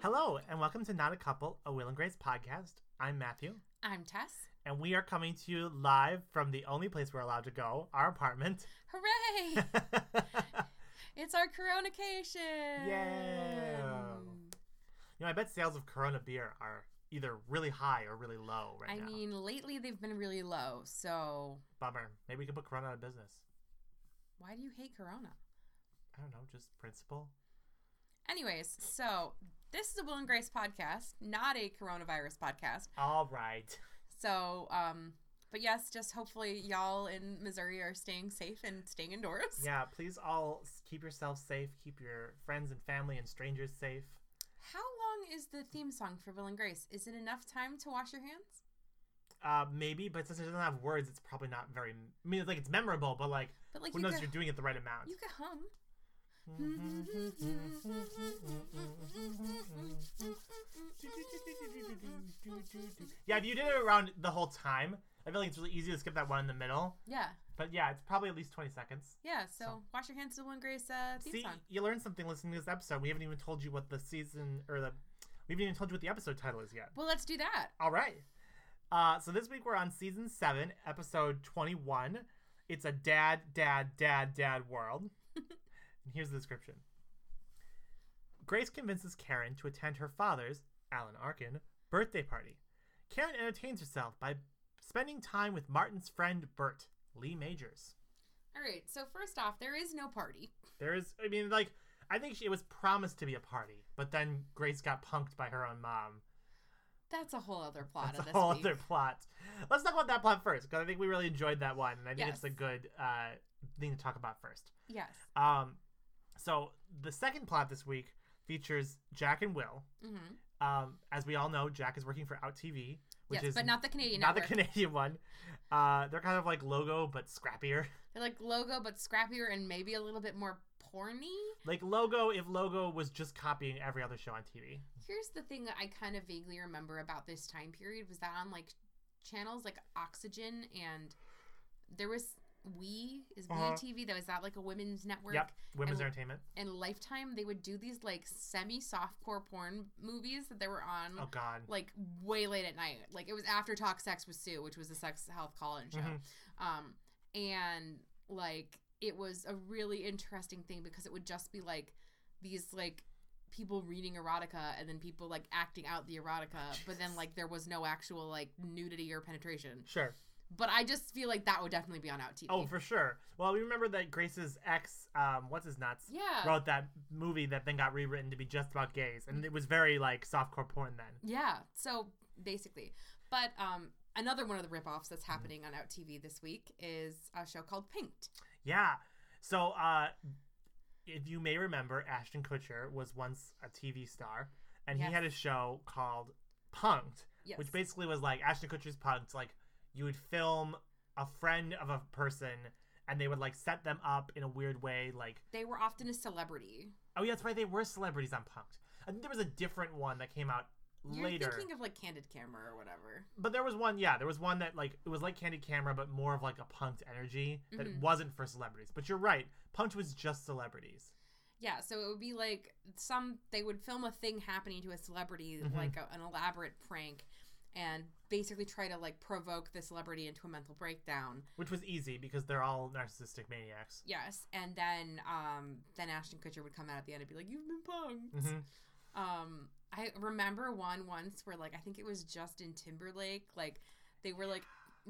Hello, and welcome to Not a Couple, a Will and Grace podcast. I'm Matthew, I'm Tess. and we are coming to you live from the only place we're allowed to go, our apartment. Hooray! it's our Coronacation! Yeah. You know, I bet sales of Corona beer are either really high or really low right I now. I mean, lately they've been really low, so Bummer. Maybe we can put Corona out of business. why do you hate Corona? I don't know, just principle. Anyways, so this is a Will and Grace podcast, not a coronavirus podcast. All right. So, um, but yes, just hopefully y'all in Missouri are staying safe and staying indoors. Yeah, please all keep yourselves safe, keep your friends and family and strangers safe. How long is the theme song for Will and Grace? Is it enough time to wash your hands? Uh, maybe, but since it doesn't have words, it's probably not very. I mean, like it's memorable, but like, But like who knows could, you're doing it the right amount? you could hum. Yeah, if you did it around the whole time, I feel like it's really easy to skip that one in the middle. Yeah, But yeah, it's probably at least 20 seconds. yeah. So, So- wash your hands to the and Grace uh, See, song. you learned something listening to this episode. We haven't even told you what the season or the. We haven't even told you what the episode title is yet. Well, let's do that. All right. Uh, so this week we're on season seven, episode 21. It's a dad, dad, dad, dad world. And here's the description Grace convinces Karen to attend her father's, Alan Arkin, birthday party. Karen entertains herself by spending time with Martin's friend Bert, Lee Majors. All right. So first off, there is no party. There is, I mean, like, I think she, it was promised to be a party, but then Grace got punked by her own mom. That's a whole other plot That's of a whole week. other plot. Let's talk about that plot first, because I think we really enjoyed that one, and I think it's a good uh, thing to talk about first. Yes. Um, so the second plot this week features Jack and Will. Mm-hmm. Um, as we all know, Jack is working for Out TV, which Yes, is but not the Canadian not network. the Canadian one. Uh, they're kind of like Logo, but scrappier. They're like logo, but scrappier and maybe a little bit more porny. Like Logo, if Logo was just copying every other show on TV. Here's the thing that I kind of vaguely remember about this time period was that on like channels like Oxygen and there was We is We Uh-huh. TV that was that like a women's network. Yep, women's and- entertainment. And Lifetime they would do these like semi softcore porn movies that they were on Oh God. like way late at night. Like it was after Talk Sex with Sue, which was a sex health call-in show. Mhm. Um, and like it was a really interesting thing because it would just be like these like people reading erotica and then people like acting out the erotica, but then like there was no actual like nudity or penetration. Sure. But I just feel like that would definitely be on Out TV. Oh, for sure. Well, we remember that Grace's ex, um, what's his nuts, yeah. wrote that movie that then got rewritten to be just about gays, and it was very like softcore porn then. Yeah. So basically, but um, another one of the ripoffs that's happening on Out TV this week is a show called Pinked. Yeah. So, uh, if you may remember, Ashton Kutcher was once a TV star, and Yes. he had a show called Punked, Yes. which basically was like Ashton Kutcher's Punked. Like you would film a friend of a person, and they would like set them up in a weird way. Like, they were often a celebrity. oh yeah, that's right, they were celebrities on Punked. I think there was a different one that came out You're later. thinking of like Candid Camera or whatever. But there was one, yeah, there was one that like it was like Candid Camera, but more of like a punked energy that Mhm. wasn't for celebrities. But you're right, punked was just celebrities. Yeah, so it would be like some they would film a thing happening to a celebrity, Mhm. like a, an elaborate prank, and basically try to like provoke the celebrity into a mental breakdown. Which was easy because they're all narcissistic maniacs. Yes, and then um then Ashton Kutcher would come out at the end and be like, "You've been punked." hmm Um, I remember one once where like I think it was Justin Timberlake, like they were like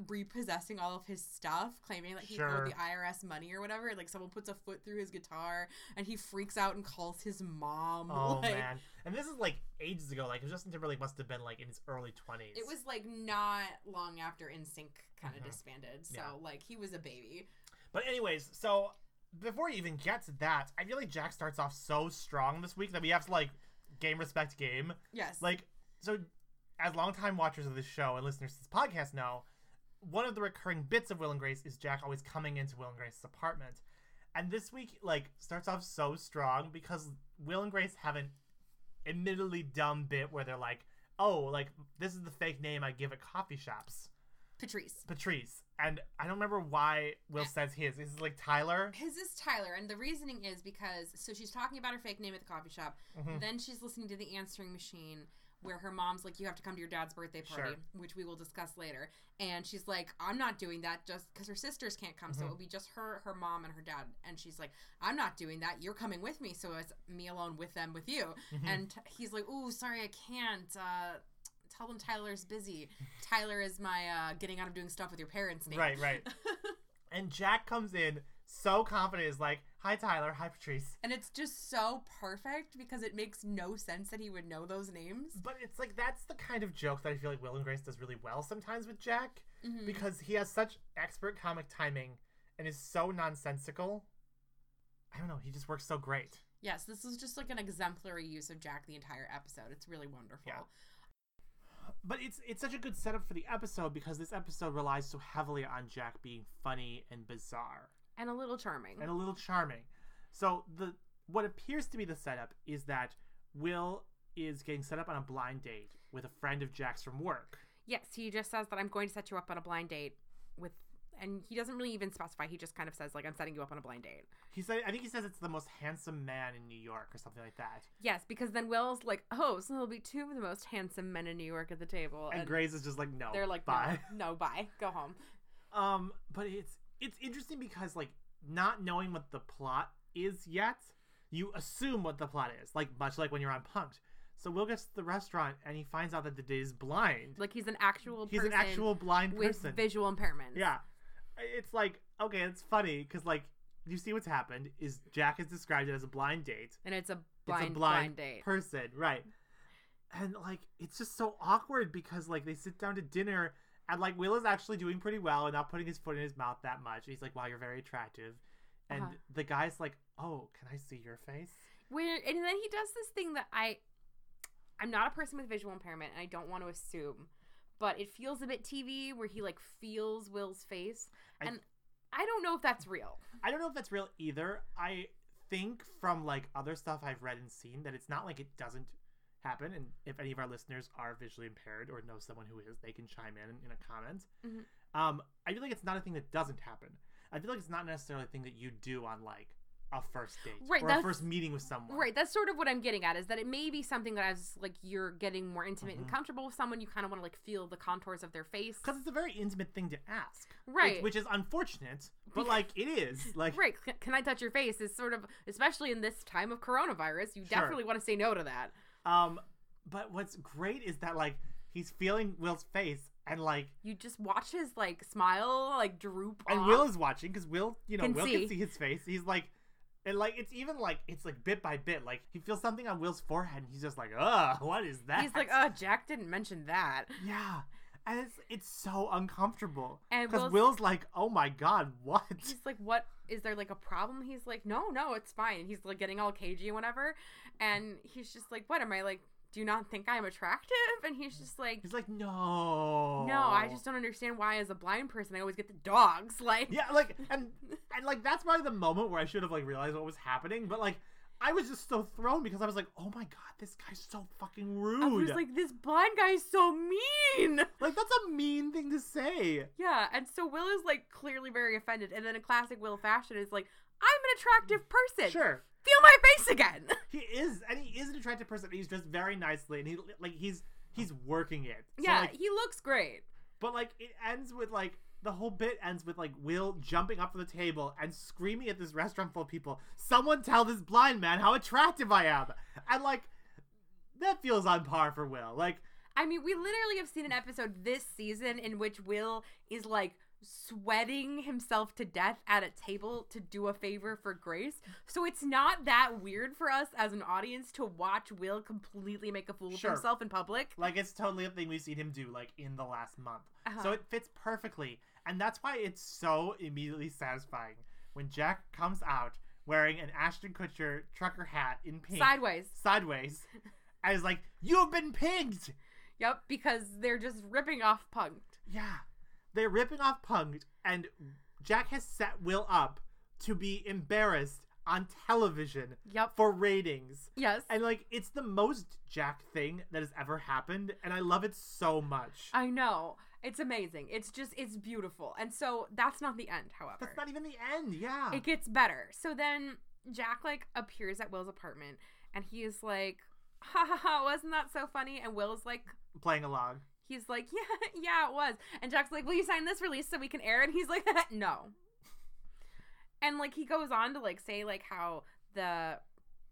repossessing all of his stuff, claiming that he Sure. owed the IRS money or whatever. Like someone puts a foot through his guitar and he freaks out and calls his mom. Oh like, man, and this is like ages ago. Like Justin Timberlake must have been like in his early twenties. It was like not long after NSYNC kind of Mhm. disbanded, so Yeah. like he was a baby. But anyways, so before he even gets that, I feel like Jack starts off so strong this week that we have to like game respect game. Yes, Like, so as longtime watchers of this show and listeners to this podcast know, one of the recurring bits of Will and Grace is Jack always coming into Will and Grace's apartment. And this week, like, starts off so strong because Will and Grace have an admittedly dumb bit where they're like, oh, like, this is the fake name I give at coffee shops. Patrice. Patrice. And I don't remember why Will says his. Is it like Tyler? His is Tyler, and the reasoning is because so she's talking about her fake name at the coffee shop. Mhm. Then she's listening to the answering machine where her mom's like, "You have to come to your dad's birthday party," Sure. which we will discuss later. And she's like, "I'm not doing that just because her sisters can't come, so Mhm. it'll be just her, her mom, and her dad." And she's like, "I'm not doing that. You're coming with me, so it's me alone with them with you." Mhm. And t- he's like, "Ooh, sorry, I can't." Uh, Tell them Tyler's busy. Tyler is my uh, getting out of doing stuff with your parents name. Right, right. and Jack comes in so confident, is like, Hi, Tyler. Hi, Patrice. And it's just so perfect because it makes no sense that he would know those names. But it's like, that's the kind of joke that I feel like Will and Grace does really well sometimes with Jack Mhm. because he has such expert comic timing and is so nonsensical. I don't know. He just works so great. Yes, this is just like an exemplary use of Jack the entire episode. It's really wonderful. Yeah. But it's it's such a good setup for the episode because this episode relies so heavily on Jack being funny and bizarre. And a little charming. and a little charming. So the what appears to be the setup is that Will is getting set up on a blind date with a friend of Jack's from work. yes, he just says that I'm going to set you up on a blind date with and he doesn't really even specify. He just kind of says like I'm setting you up on a blind date. He said I think he says it's the most handsome man in New York or something like that. Yes, because then Will's like, "Oh, so there'll be two of the most handsome men in New York at the table." And, Grace is just like no. they're like, bye. "No, no, bye. Go home." Um but it's it's interesting because like not knowing what the plot is yet, you assume what the plot is. Like much like when you're on Punked. So Will gets to the restaurant and he finds out that the date is blind. Like he's an actual He's person an actual blind with person. visual impairments. Yeah. It's like, okay, it's funny because, like, you see what's happened is Jack has described it as a blind date. And it's a blind it's a blind, blind, date. person, right? And, like, it's just so awkward because, like, they sit down to dinner and, like, Will is actually doing pretty well and not putting his foot in his mouth that much. He's like, wow, you're very attractive. And Uh-huh. the guy's like, oh, can I see your face? Where and then he does this thing that I I'm not a person with visual impairment and I don't want to assume, but it feels a bit TV where he like feels Will's face. I- and I don't know if that's real. I don't know if that's real either. I think from like other stuff I've read and seen that it's not like it doesn't happen. And if any of our listeners are visually impaired or know someone who is, they can chime in in a comment. Mhm. Um, I feel like it's not a thing that doesn't happen. I feel like it's not necessarily a thing that you do on like a first date Right, or a first meeting with someone. Right, that's sort of what I'm getting at is that it may be something that as like you're getting more intimate and Mhm. comfortable with someone, you kind of want to like feel the contours of their face. Because it's a very intimate thing to ask. Right. Which, is unfortunate, but like it is. Like Right, can I touch your face is sort of especially in this time of coronavirus, you Sure. definitely want to say no to that. Um but what's great is that like he's feeling Will's face and like You just watch his like smile like droop And off. Will is watching because Will, you know, Can Will see. can see his face. He's like, and like it's even like it's like bit by bit. Like he feels something on Will's forehead, and he's just like, "Ugh, what is that?" He's like, "Oh, Jack didn't mention that." yeah, and it's it's so uncomfortable And because Will's- Will's like, "Oh my god, what?" He's like, "What is there like a problem?" He's like, "No, no, it's fine." He's like getting all cagey and whatever, and he's just like, "What am I like? Do you not think I'm attractive?" And he's just like, He's like, "No, "No, I just don't understand why, as a blind person, I always get the dogs." Like, yeah." Like and and like that's probably the moment where I should have like realized what was happening, but like. I was just so thrown because I was like, "Oh my god, this guy's so fucking rude!" I was like, "This blind guy is so mean." like that's a mean thing to say. Yeah, and so Will is like clearly very offended, and then in classic Will fashion is like, "I'm an attractive person. Sure, Feel my face again." He is, and he is an attractive person. He's dressed very nicely, and he like he's he's working it. So, yeah, like, he looks great. but like it ends with like the whole bit ends with like Will jumping up from the table and screaming at this restaurant full of people. Someone tell this blind man how attractive I am, and like that feels on par for Will. Like I mean, we literally have seen an episode this season in which Will is like sweating himself to death at a table to do a favor for Grace. So it's not that weird for us as an audience to watch Will completely make a fool Sure. of himself in public. like it's totally a thing we've seen him do like in the last month. Uh-huh. So it fits perfectly. And that's why it's so immediately satisfying when Jack comes out wearing an Ashton Kutcher trucker hat in pink Sideways. sideways and is like, You've been pinked! Yep, because they're just ripping off Punked. Yeah. They're ripping off Punked, and Jack has set Will up to be embarrassed on television Yep. for ratings. Yes. And like it's the most Jack thing that has ever happened, and I love it so much. I know. It's amazing. It's just it's beautiful. And so that's not the end, however. That's not even the end. Yeah. it gets better. So then Jack like appears at Will's apartment and he's like, ha ha ha, wasn't that so funny? And Will's like Playing along. he's like, Yeah, yeah, it was. And Jack's like, Will you sign this release so we can air it? And he's like, No. And like he goes on to like say like how the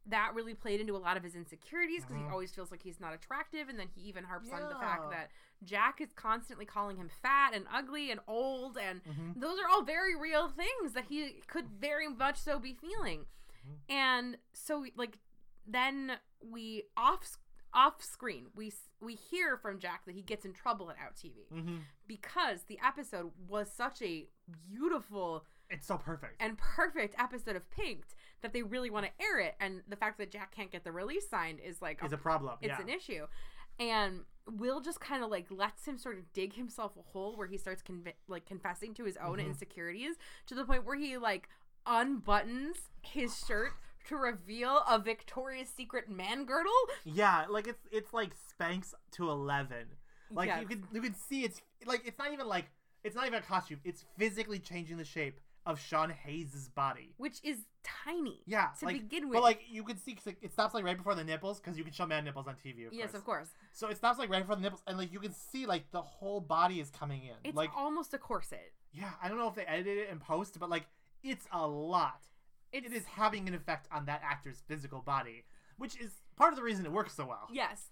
that really played into a lot of his insecurities because Mhm. he always feels like he's not attractive and then he even harps on the fact that Jack is constantly calling him fat and ugly and old and Mhm. those are all very real things that he could very much so be feeling. Mhm. And so like then we off off screen we we hear from Jack that he gets in trouble at Out TV hmm because the episode was such a beautiful It's so perfect. and perfect episode of Pinked that they really want to air it and the fact that Jack can't get the release signed is like It's a problem. it's yeah. an issue. And Will just kind of like lets him sort of dig himself a hole where he starts conv- like confessing to his own Mhm. insecurities to the point where he like unbuttons his shirt to reveal a Victoria's Secret man girdle. Yeah, like it's it's like Spanx to eleven. Like Yes. you can you can see it's like it's not even like it's not even a costume. It's physically changing the shape of Sean Hayes' body. which is tiny. Yeah, To like, begin with. But like you can see it stops like right before the nipples because you can show man nipples on TV. Of yes, course. of course. So it stops like right before the nipples, and like you can see like the whole body is coming in. It's like almost a corset. yeah, I don't know if they edited it in post, but like it's a lot. It's, It is having an effect on that actor's physical body, which is part of the reason it works so well. Yes.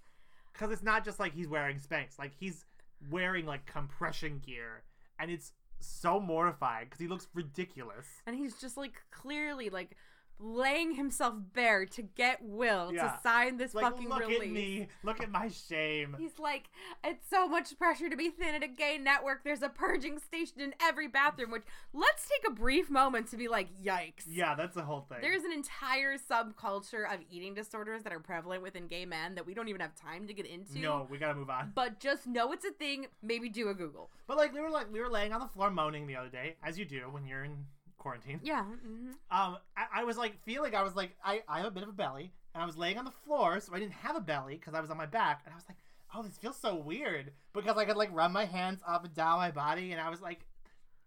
because it's not just like he's wearing Spanx, like he's wearing like compression gear, and it's so mortifying because he looks ridiculous. And he's just like clearly like laying himself bare to get Will Yeah. to sign this like, fucking look release. at me, look at my shame. He's like, it's so much pressure to be thin at a gay network. There's a purging station in every bathroom, which let's take a brief moment to be like, yikes. Yeah, that's the whole thing. There's an entire subculture of eating disorders that are prevalent within gay men that we don't even have time to get into. no, we gotta move on. But just know it's a thing. Maybe do a Google. But like we were like we were laying on the floor moaning the other day, as you do when you're in quarantine. Yeah. hmm Um, I, I was like feeling I was like I I have a bit of a belly, and I was laying on the floor, so I didn't have a belly because I was on my back, and I was like, oh, this feels so weird because I could like run my hands up and down my body, and I was like,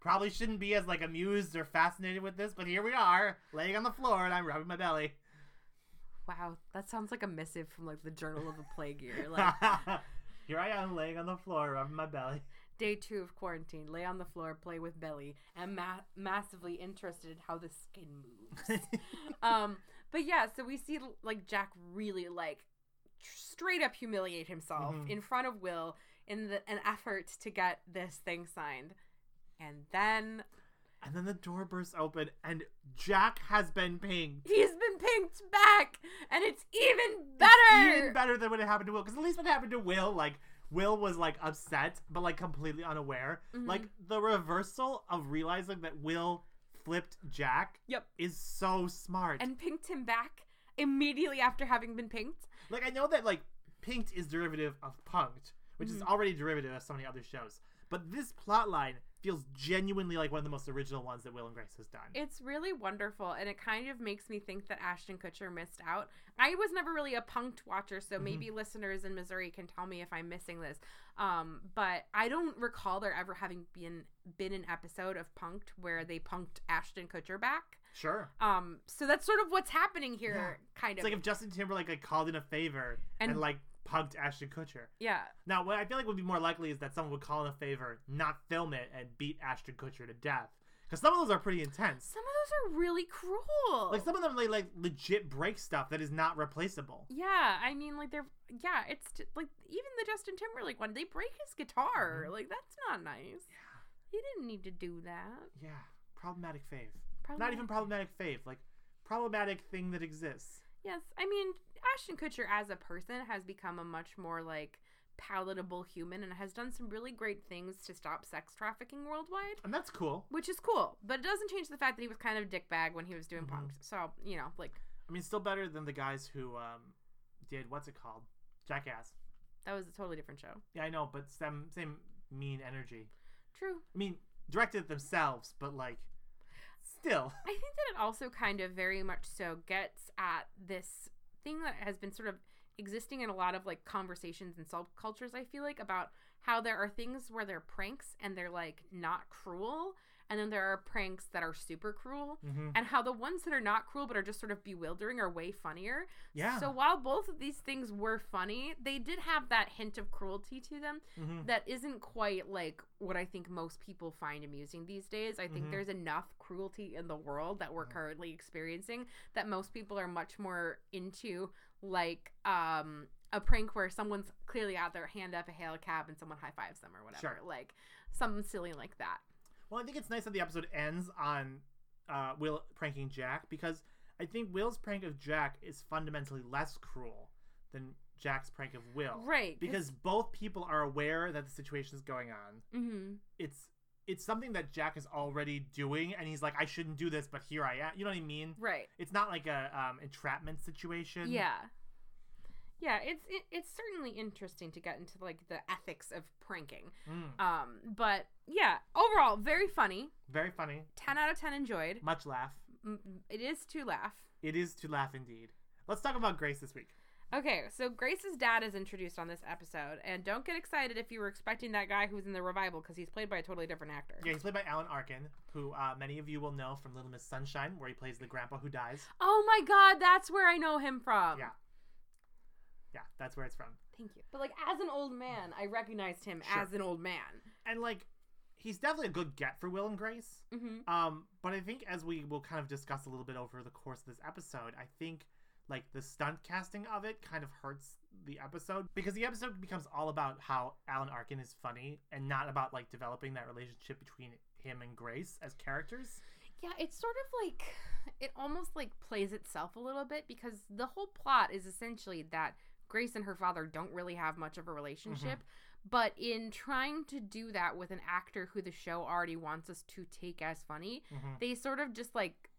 probably shouldn't be as like amused or fascinated with this, but here we are, laying on the floor, and I'm rubbing my belly. Wow, that sounds like a missive from like the Journal of a Plague Year. Like here I am laying on the floor, rubbing my belly. Day two of quarantine, lay on the floor, play with belly, and ma- massively interested in how the skin moves. um, but yeah, so we see like Jack really like tr- straight up humiliate himself Mhm. in front of Will in the, an effort to get this thing signed, and then and then the door bursts open, and Jack has been pinged. he's been pinked back, and it's even better. even better than what it happened to Will. Because at least what happened to Will, like Will was like upset, but like completely unaware. Mhm. Like the reversal of realizing that Will flipped Jack. Yep. is so smart. and pinked him back immediately after having been pinked. like I know that like Pinked is derivative of Punked, which is Mhm. already derivative of so many other shows. But this plot line feels genuinely like one of the most original ones that Will and Grace has done. It's really wonderful, and it kind of makes me think that Ashton Kutcher missed out. I was never really a punked watcher, so Mhm. maybe listeners in Missouri can tell me if I'm missing this. Um, but I don't recall there ever having been been an episode of Punked where they punked Ashton Kutcher back. sure. Um, so that's sort of what's happening here, kind It's of. like if Justin Timberlake like called in a favor and, And- like punked Ashton Kutcher. yeah, Now, what I feel like would be more likely is that someone would call in a favor, not film it, and beat Ashton Kutcher to death. Because some of those are pretty intense. some of those are really cruel. Like some of them, they like legit break stuff that is not replaceable. yeah, I mean, like they're yeah, it's t- like even the Justin Timberlake one, they break his guitar. Mhm. Like that's not nice. Yeah. He didn't need to do that. Yeah, problematic fave. Probably Not even problematic fave. Like problematic thing that exists. Yes, I mean Ashton Kutcher as a person has become a much more like palatable human and has done some really great things to stop sex trafficking worldwide, And that's cool. which is cool. But it doesn't change the fact that he was kind of a dickbag when he was doing Mhm. punks. So you know, like I mean, still better than the guys who um did what's it called, Jackass. that was a totally different show. Yeah, I know, but same same mean energy. True. I mean, directed themselves, but like, still. I think that it also kind of very much so gets at this thing that has been sort of existing in a lot of like conversations and subcultures. I feel like about how there are things where they're pranks and they're like not cruel, and then there are pranks that are super cruel, hmm and how the ones that are not cruel but are just sort of bewildering are way funnier. Yeah. So while both of these things were funny, they did have that hint of cruelty to them hmm that isn't quite like what I think most people find amusing these days. I think Mhm. there's enough cruelty in the world that we're currently experiencing that most people are much more into like um a prank where someone's clearly out there hand up a hail cab and someone high fives them or whatever. Sure. Like something silly like that. Well, I think it's nice that the episode ends on uh, Will pranking Jack because I think Will's prank of Jack is fundamentally less cruel than Jack's prank of Will. Right. Because both people are aware that the situation is going on. hmm It's it's something that Jack is already doing, and he's like, I shouldn't do this, but here I am. You know what I mean? Right. It's not like a um, entrapment situation. Yeah. Yeah, it's it, it's certainly interesting to get into like the ethics of pranking. Mm, Um, but yeah, overall very funny. very funny. 10 out of 10 enjoyed. Much laugh. It is to laugh. It is to laugh indeed. Let's talk about Grace this week. Okay, so Grace's dad is introduced on this episode, and don't get excited if you were expecting that guy who was in the revival because he's played by a totally different actor. Yeah, he's played by Alan Arkin, who uh, many of you will know from Little Miss Sunshine, where he plays the grandpa who dies. Oh my god, that's where I know him from. Yeah. Yeah, that's where it's from. Thank you. But like as an old man, I recognized him Sure. as an old man. And like, he's definitely a good get for Will and Grace. Mm-hmm. Um, but I think as we will kind of discuss a little bit over the course of this episode, I think like the stunt casting of it kind of hurts the episode because the episode becomes all about how Alan Arkin is funny and not about like developing that relationship between him and Grace as characters. Yeah, it's sort of like it almost like plays itself a little bit because the whole plot is essentially that Grace and her father don't really have much of a relationship. But in trying to do that with an actor who the show already wants us to take as funny, Mm-hmm. they sort of just like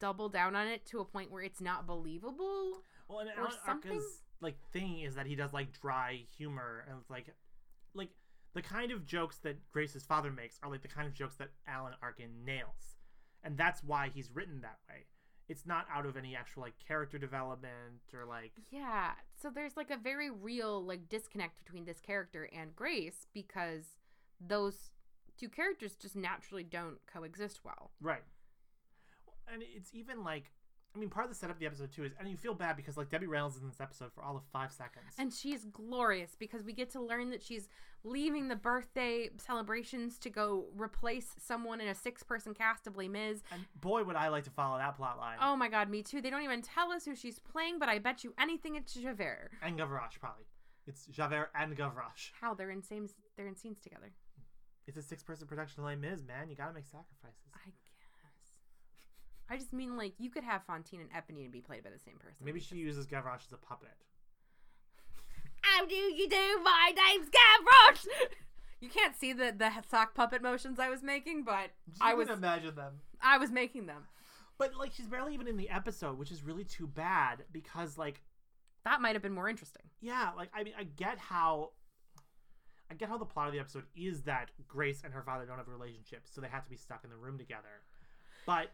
double down on it to a point where it's not believable. Well, and or Alan something? Arkin's like thing is that he does like dry humor and it's like, like the kind of jokes that Grace's father makes are like the kind of jokes that Alan Arkin nails, and that's why he's written that way. It's not out of any actual like character development or like Yeah. So there's like a very real like disconnect between this character and Grace because those two characters just naturally don't coexist well. right. And it's even like, I mean, part of the setup of the episode too is, and you feel bad because like Debbie Reynolds is in this episode for all of five seconds. And she's glorious because we get to learn that she's leaving the birthday celebrations to go replace someone in a six person cast of Les Mis. And boy, would I like to follow that plot line. Oh my god, me too. They don't even tell us who she's playing, but I bet you anything it's Javert. And Gavroche probably. It's Javert and Gavroche. How they're in same they're in scenes together. It's a six-person production of Les Mis, man. You gotta make sacrifices. I. I just mean like you could have Fantine and Eponine be played by the same person. Maybe she uses Gavroche as a puppet. How do you do? My name's Gavroche. You can't see the the sock puppet motions I was making, but I was can imagine them. I was making them. But like, she's barely even in the episode, which is really too bad because, like, That might have been more interesting. yeah, like I mean, I get how, I get how the plot of the episode is that Grace and her father don't have a relationship, so they have to be stuck in the room together. But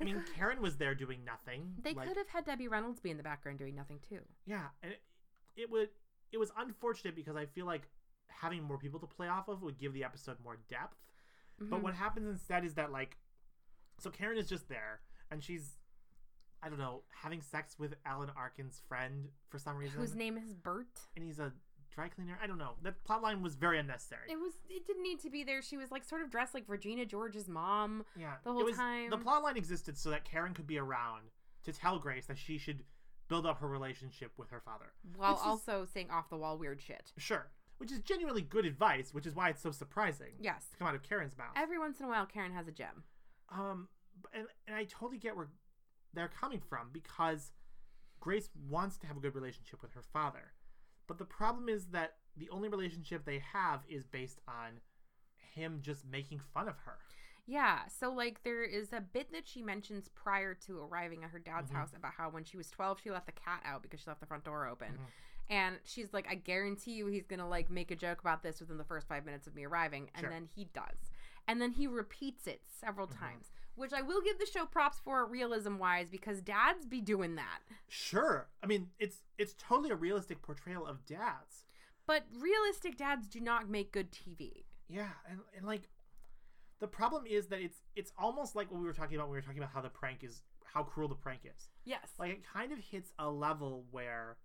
I mean, Karen was there doing nothing. They like, could have had Debbie Reynolds be in the background doing nothing too. Yeah, and it, it would it was unfortunate because I feel like having more people to play off of would give the episode more depth. But Mhm. what happens instead is that like so Karen is just there and she's I don't know, having sex with Alan Arkin's friend for some reason. whose name is Bert? and he's a dry cleaner. I don't know. That plot line was very unnecessary. It was. It didn't need to be there. She was like sort of dressed like Regina George's mom. yeah. the whole was, time. The plot line existed so that Karen could be around to tell Grace that she should build up her relationship with her father. While Which is- also saying off the wall weird shit. Sure. Which is genuinely good advice, which is why it's so surprising Yes. to come out of Karen's mouth. Every once in a while, Karen has a gem. Um, and, and I totally get where they're coming from because Grace wants to have a good relationship with her father. But the problem is that the only relationship they have is based on him just making fun of her. Yeah, so like there is a bit that she mentions prior to arriving at her dad's Mhm. house about how when she was 12 she left the cat out because she left the front door open. Mhm. And she's like I guarantee you he's going to like make a joke about this within the first 5 minutes of me arriving and Sure. then he does. And then he repeats it several Mhm. times, which I will give the show props for realism wise because dads be doing that. Sure. I mean, it's it's totally a realistic portrayal of dads. But realistic dads do not make good TV. Yeah, and, and like the problem is that it's it's almost like what we were talking about when we were talking about how the prank is how cruel the prank is. Yes. Like it kind of hits a level where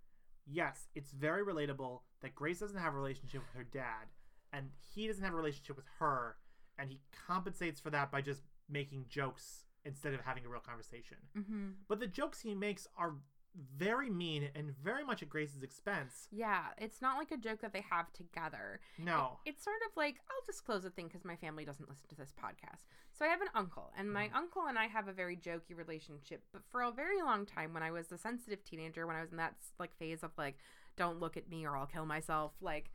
yes, it's very relatable that Grace doesn't have a relationship with her dad and he doesn't have a relationship with her and he compensates for that by just making jokes instead of having a real conversation. mm-hmm. But the jokes he makes are very mean and very much at Grace's expense. Yeah, it's not like a joke that they have together. No. It's sort of like I'll disclose a thing because my family doesn't listen to this podcast. So I have an uncle, and my Mhm. uncle and I have a very jokey relationship. But for a very long time, when I was a sensitive teenager, when I was in that like phase of like, don't look at me or I'll kill myself, like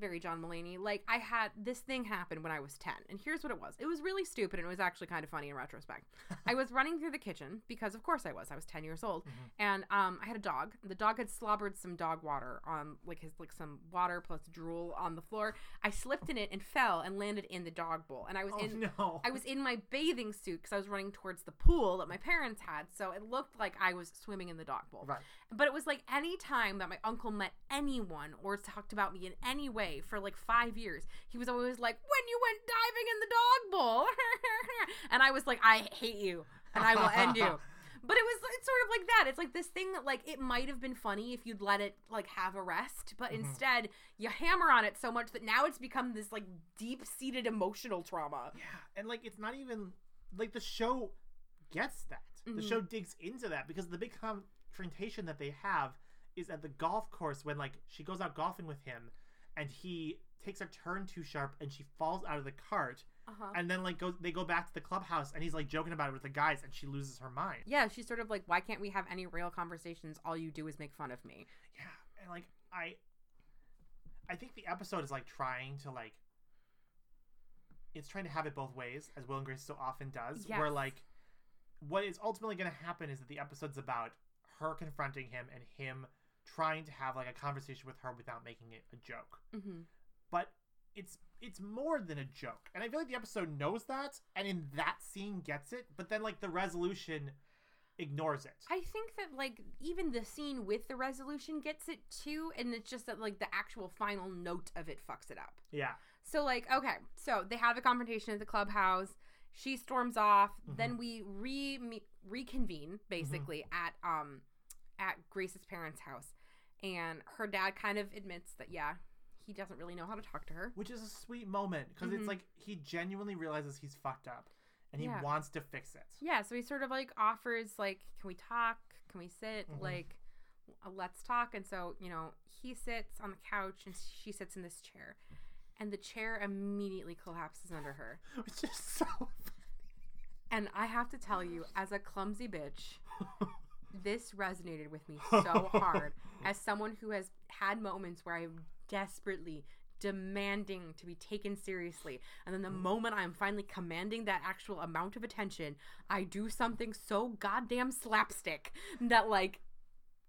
very John Mulaney. Like I had this thing happen when I was 10. And here's what it was. It was really stupid and it was actually kind of funny in retrospect. I was running through the kitchen because of course I was. I was 10 years old. Mhm. And um I had a dog. The dog had slobbered some dog water on like his like some water plus drool on the floor. I slipped in it and fell and landed in the dog bowl. And I was Oh in no. I was in my bathing suit because I was running towards the pool that my parents had, so it looked like I was swimming in the dog bowl. right. But it was like any time that my uncle met anyone or talked about me in any way for like five years, he was always like, "When you went diving in the dog bowl," and I was like, "I hate you, and I will end you." But it was it's sort of like that. It's like this thing that like it might have been funny if you'd let it like have a rest, but Mhm. instead you hammer on it so much that now it's become this like deep seated emotional trauma. Yeah, and like it's not even like the show gets that. The Mhm. show digs into that because the big confrontation that they have is at the golf course when like she goes out golfing with him and he takes a turn too sharp and she falls out of the cart Uh-huh. and then like goes they go back to the clubhouse and he's like joking about it with the guys and she loses her mind. Yeah, she's sort of like, why can't we have any real conversations? All you do is make fun of me. Yeah, and like I I think the episode is like trying to like it's trying to have it both ways, as Will and Grace so often does. Where like what is ultimately gonna happen is that the episode's about her confronting him and him trying to have like a conversation with her without making it a joke. Mm-hmm. But it's it's more than a joke. And I feel like the episode knows that and in that scene gets it, but then like the resolution ignores it. I think that like even the scene with the resolution gets it too, and it's just that like the actual final note of it fucks it up. yeah. So like okay, so they have a confrontation at the clubhouse. She storms off. Then we re me- reconvene basically at um at Grace's parents' house, and her dad kind of admits that yeah he doesn't really know how to talk to her. Which is a sweet moment because Mhm. it's like he genuinely realizes he's fucked up and he Yeah. wants to fix it. Yeah, so he sort of like offers like, can we talk? Can we sit? Mhm. Like, uh, let's talk. And so you know, he sits on the couch and she sits in this chair, and the chair immediately collapses under her. Which is so And I have to tell you, as a clumsy bitch, this resonated with me so hard. As someone who has had moments where I'm desperately demanding to be taken seriously, and then the moment I'm finally commanding that actual amount of attention, I do something so goddamn slapstick that, like,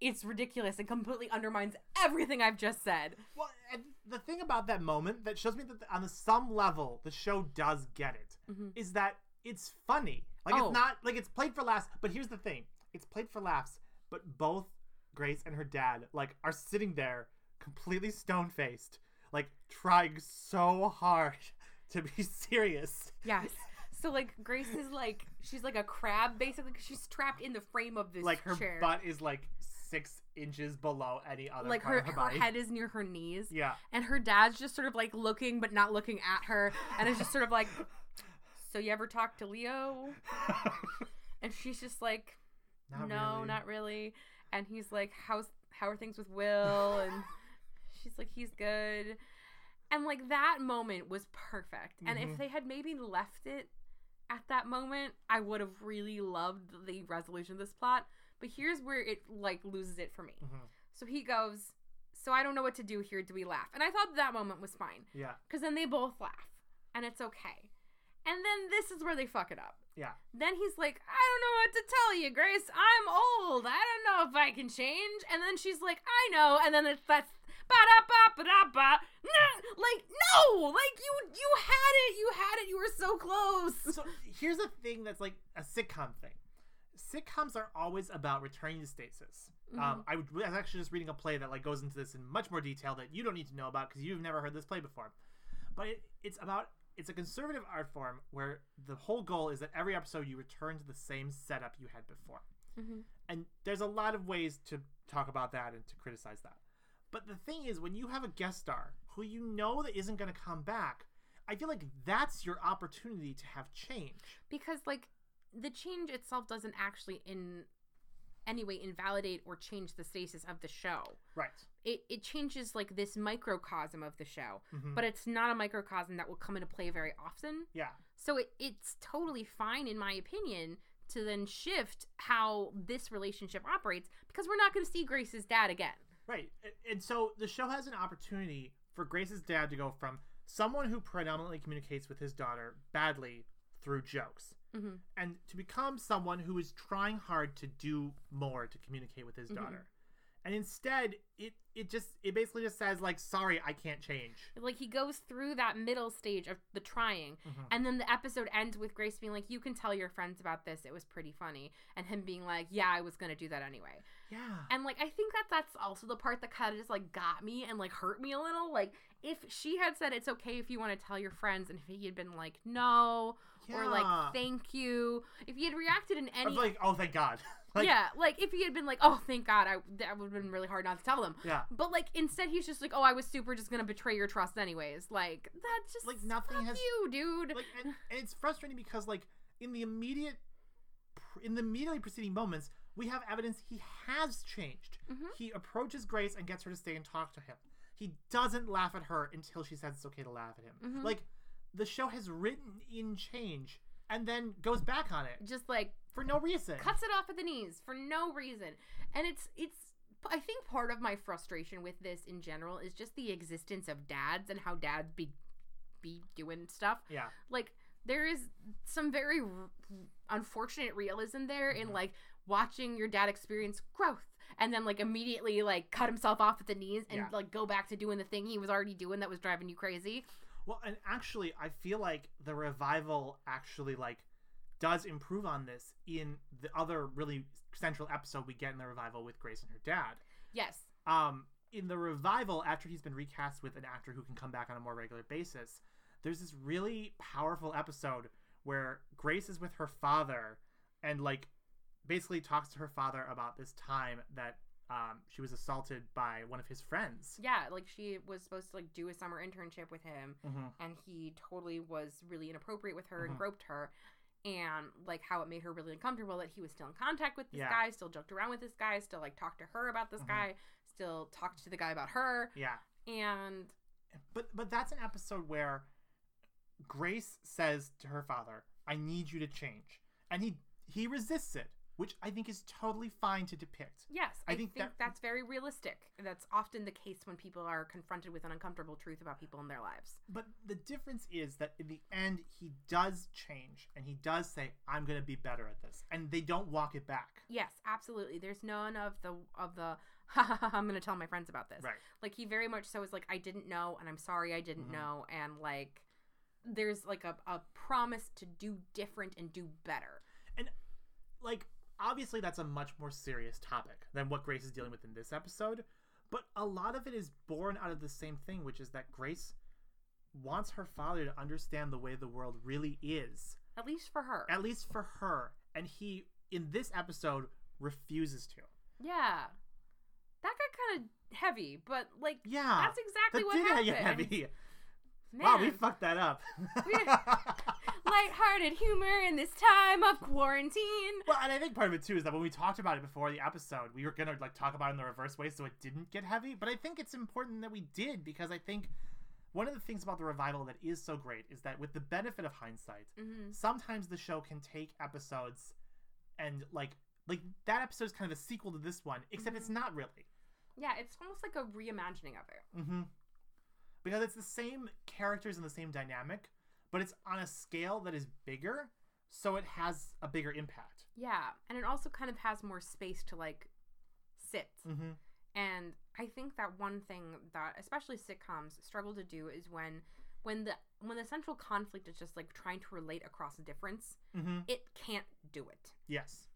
it's ridiculous and completely undermines everything I've just said. Well, and the thing about that moment that shows me that on some level the show does get it is Mhm. that it's funny. Like Oh. it's not like it's played for laughs, but here's the thing: it's played for laughs, but both Grace and her dad like are sitting there completely stone faced, like trying so hard to be serious. Yes. So, like, Grace is like, she's like a crab, basically, because she's trapped in the frame of this like her chair. butt is like six inches below any other like her, her, her head is near her knees Yeah. and her dad's just sort of like looking but not looking at her and it's just sort of like so you ever talk to leo and she's just like Not no really. not really and he's like how's how are things with will and she's like he's good and like that moment was perfect and if Mhm. they had maybe left it at that moment i would have really loved the resolution of this plot but here's where it like loses it for me Mhm. so he goes, So I don't know what to do here. Do we laugh? And I thought that moment was fine Yeah. because then they both laugh and it's okay. And then this is where they fuck it up. Yeah. Then he's like, I don't know what to tell you, Grace. I'm old. I don't know if I can change. And then she's like, I know. And then it's that's ba da ba ba da ba. Like no, like you you had it. You had it. You were so close. so here's a thing that's like a sitcom thing. sitcoms are always about returning to stasis. Mhm. Um, I, would, I was actually just reading a play that like goes into this in much more detail that you don't need to know about because you've never heard this play before. But it, it's about it's a conservative art form where the whole goal is that every episode you return to the same setup you had before. Mhm. And there's a lot of ways to talk about that and to criticize that. But the thing is, when you have a guest star who you know that isn't going to come back, I feel like that's your opportunity to have change. because like the change itself doesn't actually in any way invalidate or change the stasis of the show. Right. It it changes like this microcosm of the show, Mhm. but it's not a microcosm that will come into play very often. yeah. So it, it's totally fine, in my opinion, to then shift how this relationship operates because we're not going to see Grace's dad again. Right. And so the show has an opportunity for Grace's dad to go from someone who predominantly communicates with his daughter badly through jokes Mhm. and to become someone who is trying hard to do more to communicate with his Mhm. daughter. And instead, it it just it basically just says like sorry, I can't change. Like he goes through that middle stage of the trying, Mhm. and then the episode ends with Grace being like, "You can tell your friends about this. It was pretty funny," and him being like, "Yeah, I was gonna do that anyway." Yeah. And like I think that that's also the part that kind of just like got me and like hurt me a little. Like if she had said it's okay if you want to tell your friends, and if he had been like no or like thank you, if he had reacted in any like oh thank God. like yeah, like if he had been like oh thank God, I that would have been really hard not to tell them. yeah. But like instead he's just like oh I was super just gonna betray your trust anyways. Like that's just Like, nothing has- you, dude. like and, and it's frustrating because like in the immediate in the immediately preceding moments we have evidence he has changed Mhm. he approaches grace and gets her to stay and talk to him he doesn't laugh at her until she says it's okay to laugh at him Mhm. like the show has written in change and then goes back on it just like for no reason. cuts it off at the knees for no reason. And it's it's i think part of my frustration with this in general is just the existence of dads and how dads be be doing stuff. Yeah. Like there is some very r- unfortunate realism there in Mhm. like watching your dad experience growth and then like immediately like cut himself off at the knees and Yeah. like go back to doing the thing he was already doing that was driving you crazy well and actually i feel like the revival actually like does improve on this in the other really central episode we get in the revival with grace and her dad. Yes. Um in the revival after he's been recast with an actor who can come back on a more regular basis there's this really powerful episode where grace is with her father and like basically talks to her father about this time that um, she was assaulted by one of his friends yeah like she was supposed to like do a summer internship with him mm-hmm. and he totally was really inappropriate with her Mhm. and groped her and like how it made her really uncomfortable that he was still in contact with this Yeah. guy still joked around with this guy still like talked to her about this Mhm. guy still talked to the guy about her yeah and but but that's an episode where grace says to her father i need you to change and he he resists it which i think is totally fine to depict yes I i, think think, that- that's very realistic that's often the case when people are confronted with an uncomfortable truth about people in their lives But the difference is that in the end, he does change and he does say, I'm going to be better at this. And they don't walk it back. yes absolutely there's none of the of the ha ha ha i'm gonna tell my friends about this Right. like he very much so is like i didn't know and i'm sorry i didn't Mhm. know and like there's like a, a promise to do different and do better And Like, obviously, that's a much more serious topic than what Grace is dealing with in this episode. But a lot of it is born out of the same thing, which is that Grace wants her father to understand the way the world really is, at least for her at least for her. And he, in this episode, refuses to. yeah that got kind of heavy but like Yeah. that's exactly that what did happened heavy. Man, Wow, we fucked that up. lighthearted humor in this time of quarantine Well, and I think part of it too is that when we talked about it before the episode, we were gonna like talk about it in the reverse way, so it didn't get heavy. But I think it's important that we did because I think one of the things about the revival that is so great is that with the benefit of hindsight, hmm sometimes the show can take episodes and like like that episode is kind of a sequel to this one, except it's not really. yeah it's almost like a reimagining of it Mm-hmm. Because it's the same characters and the same dynamic, but it's on a scale that is bigger, so it has a bigger impact. yeah and it also kind of has more space to like sit Mm-hmm. And I think that one thing that especially sitcoms struggle to do is when when the when the central conflict is just like trying to relate across a difference, Mm-hmm. it can't do it. Yes.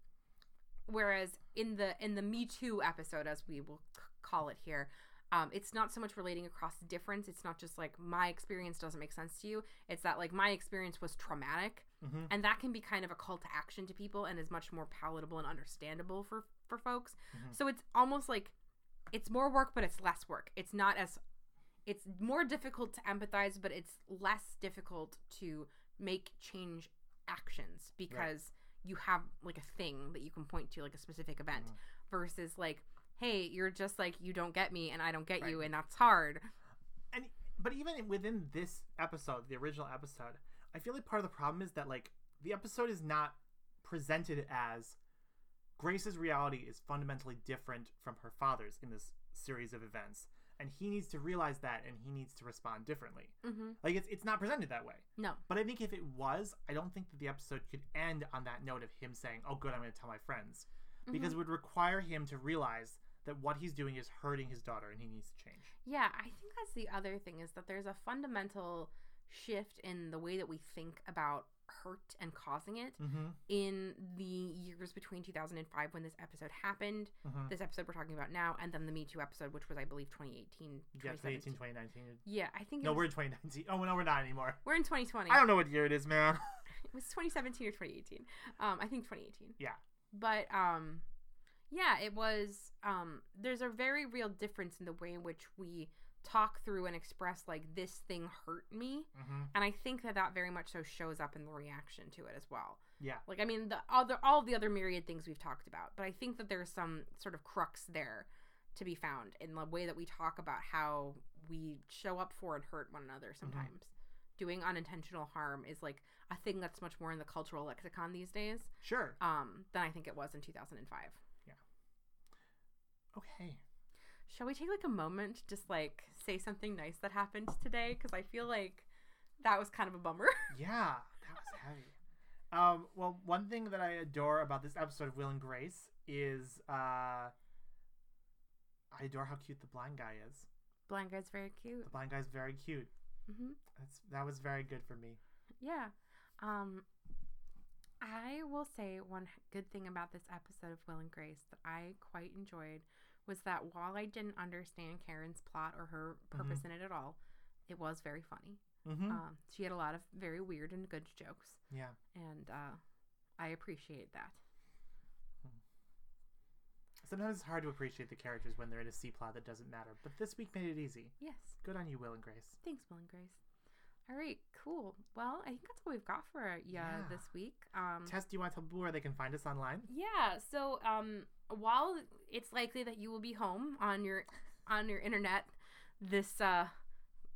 whereas in the in the Me Too episode, as we will c- call it here, um, it's not so much relating across the difference. It's not just like my experience doesn't make sense to you. It's that like my experience was traumatic, Mhm. and that can be kind of a call to action to people, and is much more palatable and understandable for for folks. Mhm. So it's almost like it's more work, but it's less work. It's not as it's more difficult to empathize, but it's less difficult to make change actions because you have like a thing that you can point to, like a specific event, Mhm. versus like, hey, you're just like you don't get me and I don't get you, and that's hard. and but even within this episode, the original episode, I feel like part of the problem is that like the episode is not presented as Grace's reality is fundamentally different from her father's in this series of events, and he needs to realize that and he needs to respond differently. Mm-hmm. Like it's it's not presented that way. No. But I think if it was, I don't think that the episode could end on that note of him saying, "Oh, good, I'm going to tell my friends," because it would require him to realize that what he's doing is hurting his daughter and he needs to change. Yeah, I think that's the other thing is that there's a fundamental shift in the way that we think about hurt and causing it Mm-hmm. in the years between 2005 when this episode happened, Mm-hmm. this episode we're talking about now, and then the Me Too episode, which was, I believe, 2018. Yeah, 2017. 2018, 2019. Yeah, I think it No, was, we're in 2019. Oh, no, we're not anymore. we're in 2020. I don't know what year it is, man. It was 2017 or 2018. Um, I think 2018. Yeah. But um, yeah, it was. Um, there's a very real difference in the way in which we talk through and express like this thing hurt me, mm-hmm. and I think that that very much so shows up in the reaction to it as well. Yeah. Like I mean, the other all the other myriad things we've talked about, but I think that there's some sort of crux there to be found in the way that we talk about how we show up for and hurt one another sometimes. Doing unintentional harm is like a thing that's much more in the cultural lexicon these days Sure. um, than I think it was in 2005. Okay. Shall we take like a moment to just like say something nice that happened today? Because I feel like that was kind of a bummer. Yeah, that was heavy. Um, well, one thing that I adore about this episode of Will and Grace is uh, I adore how cute the blind guy is. Blind guy's very cute. The blind guy's very cute. hmm That's that was very good for me. Yeah. Um, I will say one good thing about this episode of Will and Grace that I quite enjoyed was that while I didn't understand Karen's plot or her purpose in it at all, it was very funny. Mm-hmm. Um, she had a lot of very weird and good jokes, yeah. and uh, I appreciate that. Sometimes it's hard to appreciate the characters when they're in a C plot that doesn't matter, but this week made it easy. Yes. Good on you, Will and Grace. Thanks, Will and Grace. All right, cool. Well, I think that's all we've got for you Yeah. this week. Um, Tess, do you want to tell people where they can find us online? Yeah. So, um, while it's likely that you will be home on your on your internet this uh,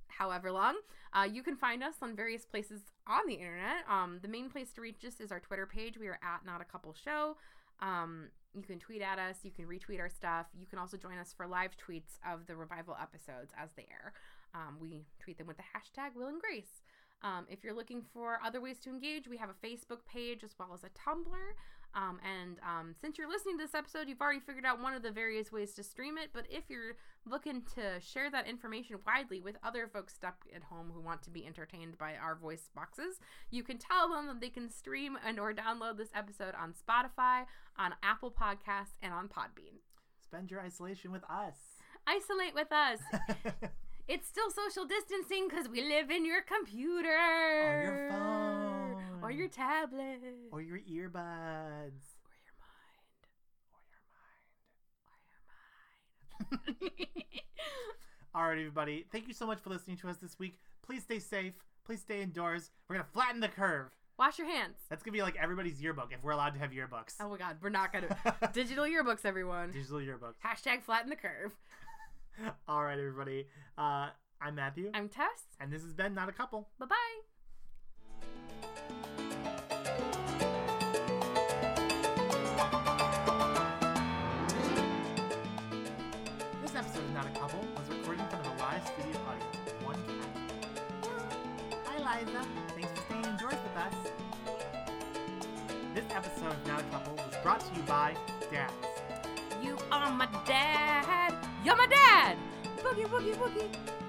however long, uh, you can find us on various places on the internet. Um, the main place to reach us is our Twitter page. We are at Not a Couple Show. Um, you can tweet at us. You can retweet our stuff. You can also join us for live tweets of the revival episodes as they air. Um, we tweet them with the hashtag Will and Grace. Um, if you're looking for other ways to engage, we have a Facebook page as well as a Tumblr. Um, and um, since you're listening to this episode, you've already figured out one of the various ways to stream it. But if you're looking to share that information widely with other folks stuck at home who want to be entertained by our voice boxes, you can tell them that they can stream and or download this episode on Spotify, on Apple Podcasts, and on Podbean. Spend your isolation with us. Isolate with us. It's still social distancing because we live in your computer. or your phone. Or your tablet. Or your earbuds. Or your mind. Or your mind. Or your mind. All right, everybody. Thank you so much for listening to us this week. Please stay safe. Please stay indoors. We're going to flatten the curve. Wash your hands. That's going to be like everybody's yearbook if we're allowed to have yearbooks. Oh my god, we're not gonna. Digital yearbooks, everyone. Digital yearbooks. Hashtag flatten the curve. All right, everybody. Uh, I'm Matthew. I'm Tess. and this has been Not a Couple. Bye bye. A Couple was recorded in front of a live studio audience one cat. Hi, Liza. Thanks for staying indoors with us. This episode of Not a Couple was brought to you by Dads. You are my dad. You're my dad. Boogie, boogie, boogie.